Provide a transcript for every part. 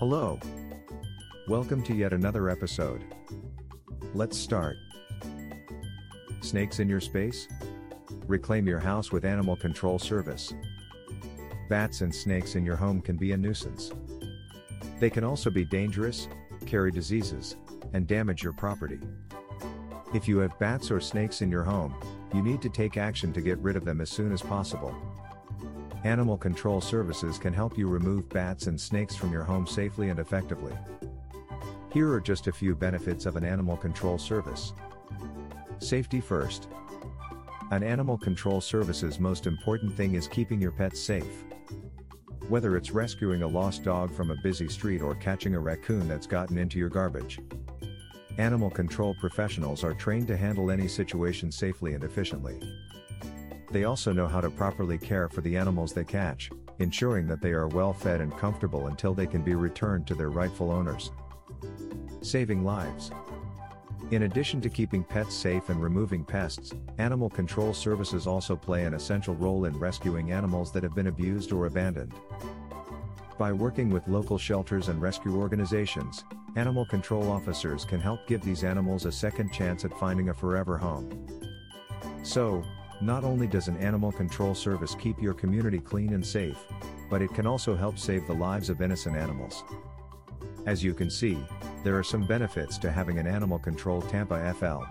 Hello. Welcome to yet another episode. Let's start. Snakes in your space? Reclaim your house with Animal Control Service. Bats and snakes in your home can be a nuisance. They can also be dangerous, carry diseases, and damage your property. If you have bats or snakes in your home, you need to take action to get rid of them as soon as possible. Animal Control Services can help you remove bats and snakes from your home safely and effectively. Here are just a few benefits of an animal control service. Safety first. An animal control service's most important thing is keeping your pets safe. Whether it's rescuing a lost dog from a busy street or catching a raccoon that's gotten into your garbage. Animal control professionals are trained to handle any situation safely and efficiently. They also know how to properly care for the animals they catch, ensuring that they are well fed and comfortable until they can be returned to their rightful owners. Saving lives. In addition to keeping pets safe and removing pests, animal control services also play an essential role in rescuing animals that have been abused or abandoned. By working with local shelters and rescue organizations, animal control officers can help give these animals a second chance at finding a forever home. So, not only does an animal control service keep your community clean and safe, but it can also help save the lives of innocent animals. As you can see, there are some benefits to having an Animal Control Tampa FL.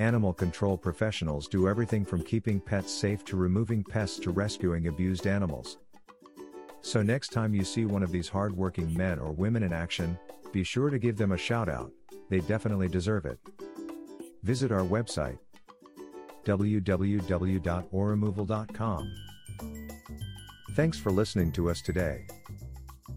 Animal control professionals do everything from keeping pets safe to removing pests to rescuing abused animals. So next time you see one of these hardworking men or women in action, be sure to give them a shout out, they definitely deserve it. Visit our website www.awremoval.com. Thanks for listening to us today.